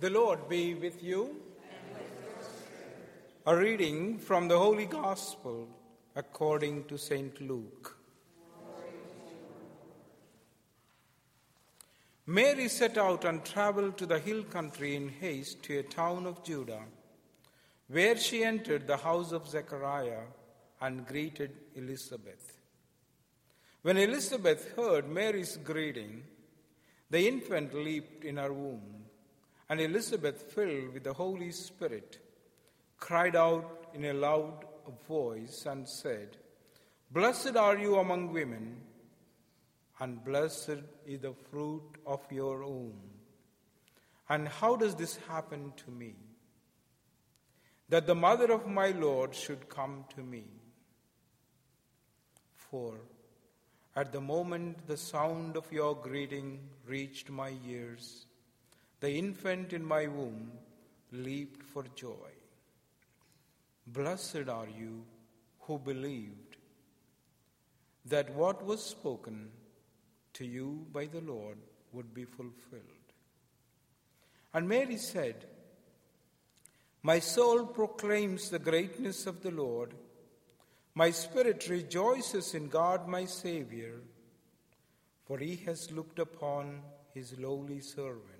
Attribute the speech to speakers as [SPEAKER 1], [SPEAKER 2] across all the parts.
[SPEAKER 1] The Lord be with you. A reading from the Holy Gospel according to St. Luke. Mary set out and traveled to the hill country in haste to a town of Judah, where she entered the house of Zechariah and greeted Elizabeth. When Elizabeth heard Mary's greeting, the infant leaped in her womb, and Elizabeth, filled with the Holy Spirit, cried out in a loud voice and said, Blessed are you among women, and blessed is the fruit of your womb. And how does this happen to me? That the mother of my Lord should come to me. For at the moment the sound of your greeting reached my ears, the infant in my womb leaped for joy. Blessed are you who believed that what was spoken to you by the Lord would be fulfilled. And Mary said, My soul proclaims the greatness of the Lord. My spirit rejoices in God my Savior, for he has looked upon his lowly servant.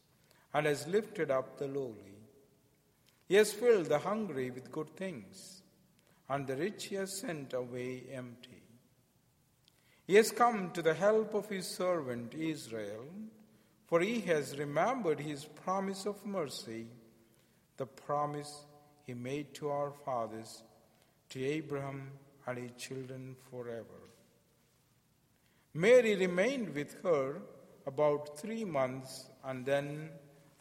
[SPEAKER 1] and has lifted up the lowly. He has filled the hungry with good things, and the rich he has sent away empty. He has come to the help of his servant Israel, for he has remembered his promise of mercy, the promise he made to our fathers, to Abraham and his children forever. Mary remained with her about three months and then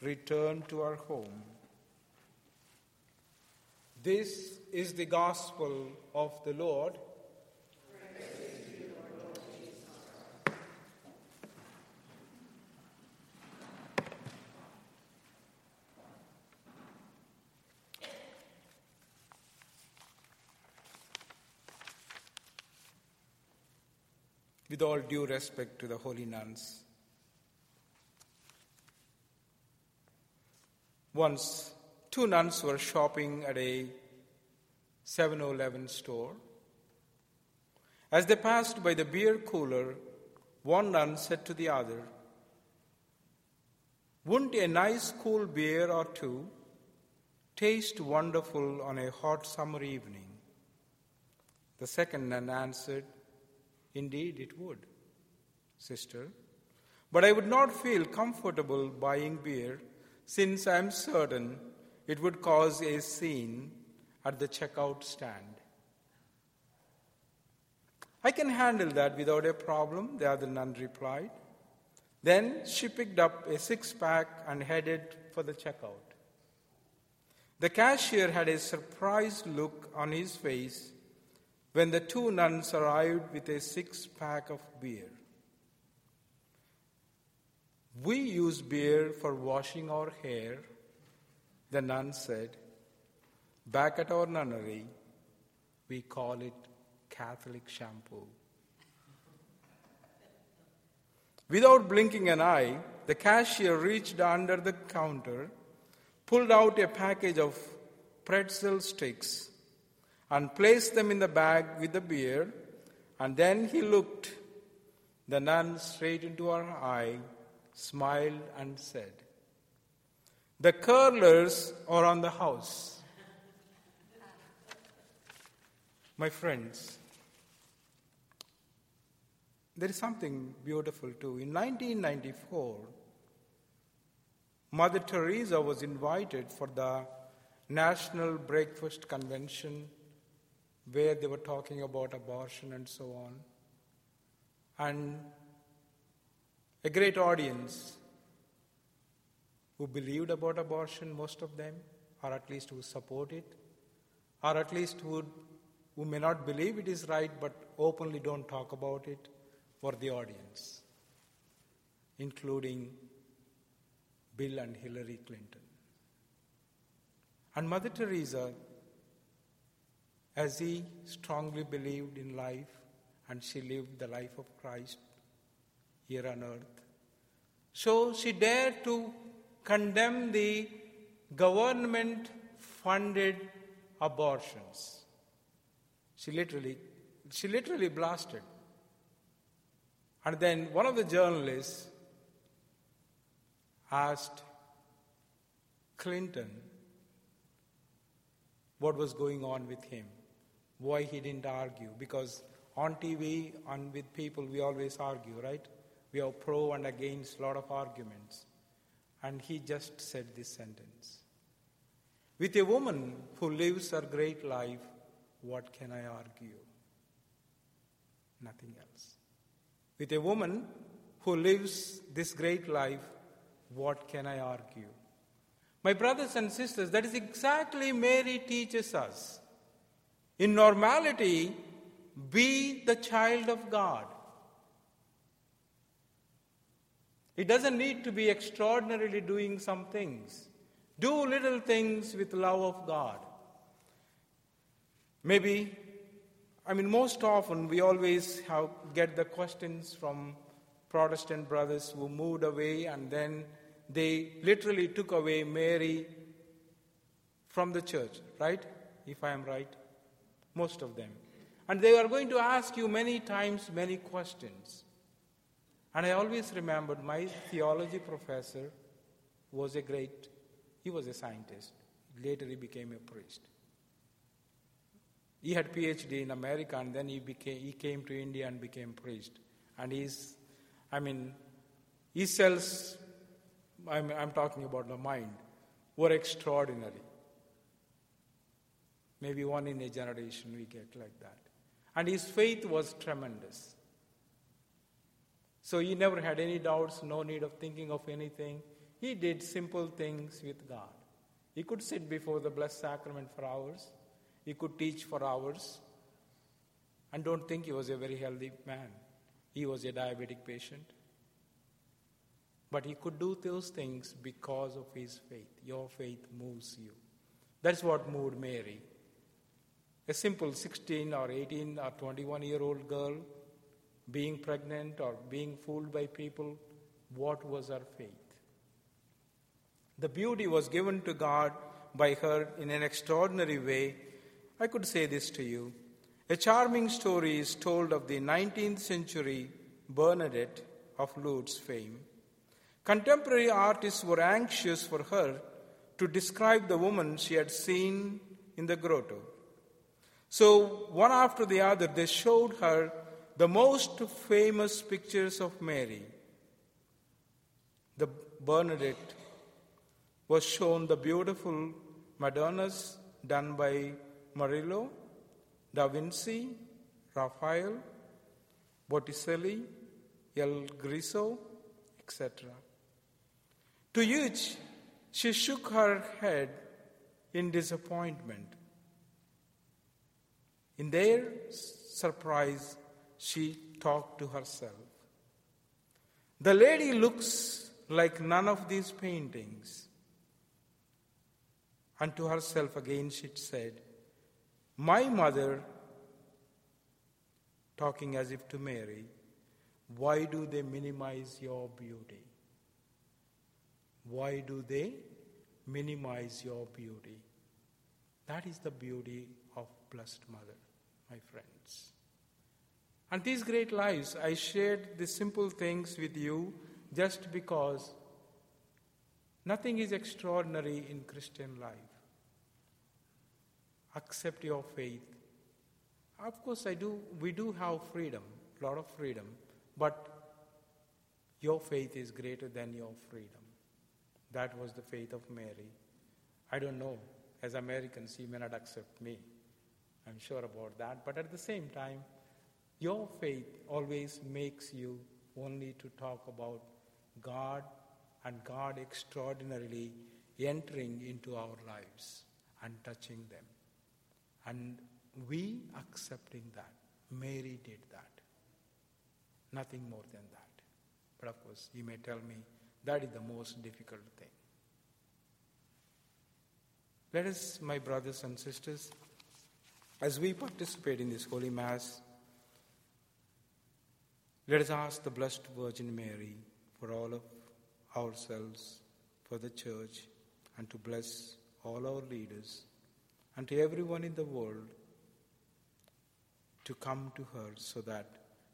[SPEAKER 1] returned to our home. This is the gospel of the Lord. With all due respect to the holy nuns, once two nuns were shopping at a 7 Eleven store. As they passed by the beer cooler, one nun said to the other, Wouldn't a nice cool beer or two taste wonderful on a hot summer evening? The second nun answered, Indeed, it would, sister. But I would not feel comfortable buying beer since I am certain it would cause a scene at the checkout stand. I can handle that without a problem, the other nun replied. Then she picked up a six pack and headed for the checkout. The cashier had a surprised look on his face when the two nuns arrived with a six pack of beer. We use beer for washing our hair, the nun said. Back at our nunnery, we call it Catholic shampoo. Without blinking an eye, the cashier reached under the counter, pulled out a package of pretzel sticks, and placed them in the bag with the beer, and then he looked the nun straight into her eye, smiled, and said, The curlers are on the house. My friends, there is something beautiful too. In 1994, Mother Teresa was invited for the National Breakfast Convention where they were talking about abortion and so on. And a great audience who believed about abortion, most of them, or at least who support it, or at least who, who may not believe it is right but openly don't talk about it for the audience, including Bill and Hillary Clinton. And Mother Teresa, as he strongly believed in life and she lived the life of Christ here on earth, so she dared to condemn the government funded abortions. She literally, she literally blasted. And then one of the journalists asked Clinton what was going on with him, why he didn't argue. Because on TV and with people, we always argue, right? We are pro and against a lot of arguments. And he just said this sentence With a woman who lives her great life, what can I argue? Nothing else. With a woman who lives this great life, what can I argue? My brothers and sisters, that is exactly Mary teaches us. In normality, be the child of God. It doesn't need to be extraordinarily doing some things. Do little things with love of God. Maybe, I mean, most often we always have, get the questions from Protestant brothers who moved away and then they literally took away Mary from the church, right? If I am right. Most of them. And they are going to ask you many times many questions. And I always remembered my theology professor was a great, he was a scientist. Later he became a priest. He had PhD in America and then he, became, he came to India and became priest. And he's, I mean, his cells, I'm, I'm talking about the mind, were extraordinary. Maybe one in a generation we get like that. And his faith was tremendous. So he never had any doubts, no need of thinking of anything. He did simple things with God. He could sit before the Blessed Sacrament for hours, he could teach for hours. And don't think he was a very healthy man. He was a diabetic patient. But he could do those things because of his faith. Your faith moves you. That's what moved Mary. A simple 16 or 18 or 21 year old girl being pregnant or being fooled by people, what was her faith? The beauty was given to God by her in an extraordinary way. I could say this to you. A charming story is told of the 19th century Bernadette of Lourdes fame. Contemporary artists were anxious for her to describe the woman she had seen in the grotto. So, one after the other, they showed her the most famous pictures of Mary, the Bernadette, was shown the beautiful Madonnas done by Murillo, Da Vinci, Raphael, Botticelli, El Greco, etc. To each, she shook her head in disappointment. In their surprise, she talked to herself. The lady looks like none of these paintings. And to herself again she said, My mother, talking as if to Mary, why do they minimize your beauty? Why do they minimize your beauty? That is the beauty of Blessed Mother, my friends. And these great lives, I shared these simple things with you just because nothing is extraordinary in Christian life. Accept your faith. Of course, I do. We do have freedom, a lot of freedom, but your faith is greater than your freedom. That was the faith of Mary. I don't know. As Americans, you may not accept me. I'm sure about that. But at the same time, your faith always makes you only to talk about God and God extraordinarily entering into our lives and touching them. And we accepting that. Mary did that. Nothing more than that. But of course, you may tell me that is the most difficult thing. Let us, my brothers and sisters, as we participate in this Holy Mass, let us ask the Blessed Virgin Mary for all of ourselves, for the Church, and to bless all our leaders, and to everyone in the world to come to her so that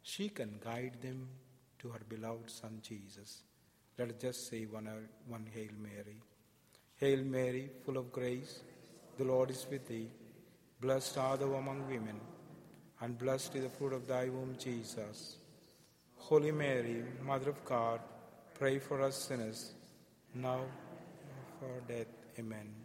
[SPEAKER 1] she can guide them to her beloved Son Jesus. Let us just say one, uh, one Hail Mary. Hail Mary, full of grace, the Lord is with thee. Blessed are thou among women, and blessed is the fruit of thy womb, Jesus. Holy Mary, Mother of God, pray for us sinners, now and for death. Amen.